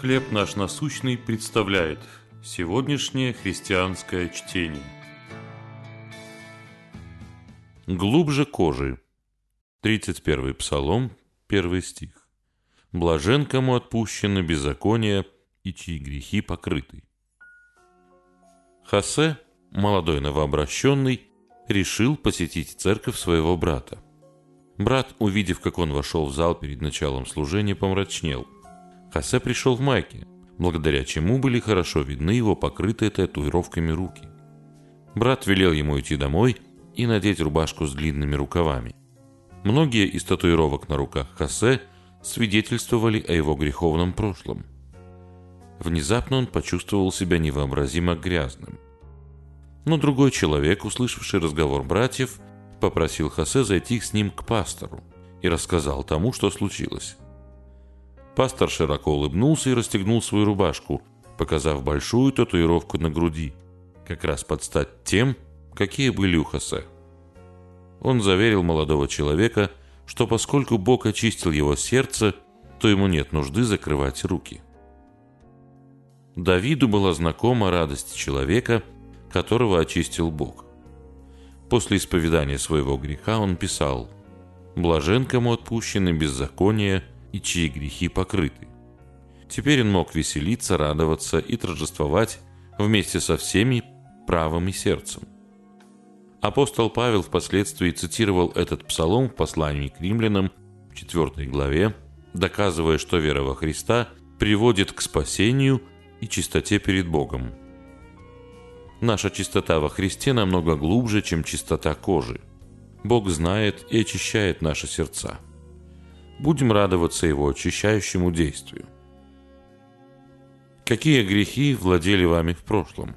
«Хлеб наш насущный» представляет сегодняшнее христианское чтение. Глубже кожи. 31 Псалом, 1 стих. «Блажен, кому отпущено беззаконие, и чьи грехи покрыты». Хосе, молодой новообращенный, решил посетить церковь своего брата. Брат, увидев, как он вошел в зал перед началом служения, помрачнел. Хосе пришел в майке, благодаря чему были хорошо видны его покрытые татуировками руки. Брат велел ему идти домой и надеть рубашку с длинными рукавами. Многие из татуировок на руках Хосе свидетельствовали о его греховном прошлом. Внезапно он почувствовал себя невообразимо грязным. Но другой человек, услышавший разговор братьев, попросил Хосе зайти с ним к пастору и рассказал тому, что случилось. Пастор широко улыбнулся и расстегнул свою рубашку, показав большую татуировку на груди, как раз под стать тем, какие были у Хосе. Он заверил молодого человека, что поскольку Бог очистил его сердце, то ему нет нужды закрывать руки. Давиду была знакома радость человека, которого очистил Бог. После исповедания своего греха он писал «Блажен, кому отпущены беззакония, и чьи грехи покрыты. Теперь он мог веселиться, радоваться и торжествовать вместе со всеми правым и сердцем. Апостол Павел впоследствии цитировал этот псалом в послании к римлянам в 4 главе, доказывая, что вера во Христа приводит к спасению и чистоте перед Богом. Наша чистота во Христе намного глубже, чем чистота кожи. Бог знает и очищает наши сердца – будем радоваться его очищающему действию. Какие грехи владели вами в прошлом?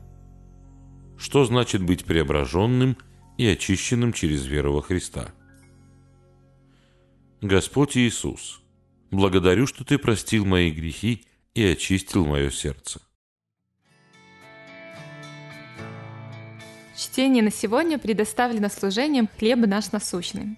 Что значит быть преображенным и очищенным через веру во Христа? Господь Иисус, благодарю, что Ты простил мои грехи и очистил мое сердце. Чтение на сегодня предоставлено служением «Хлеб наш насущный».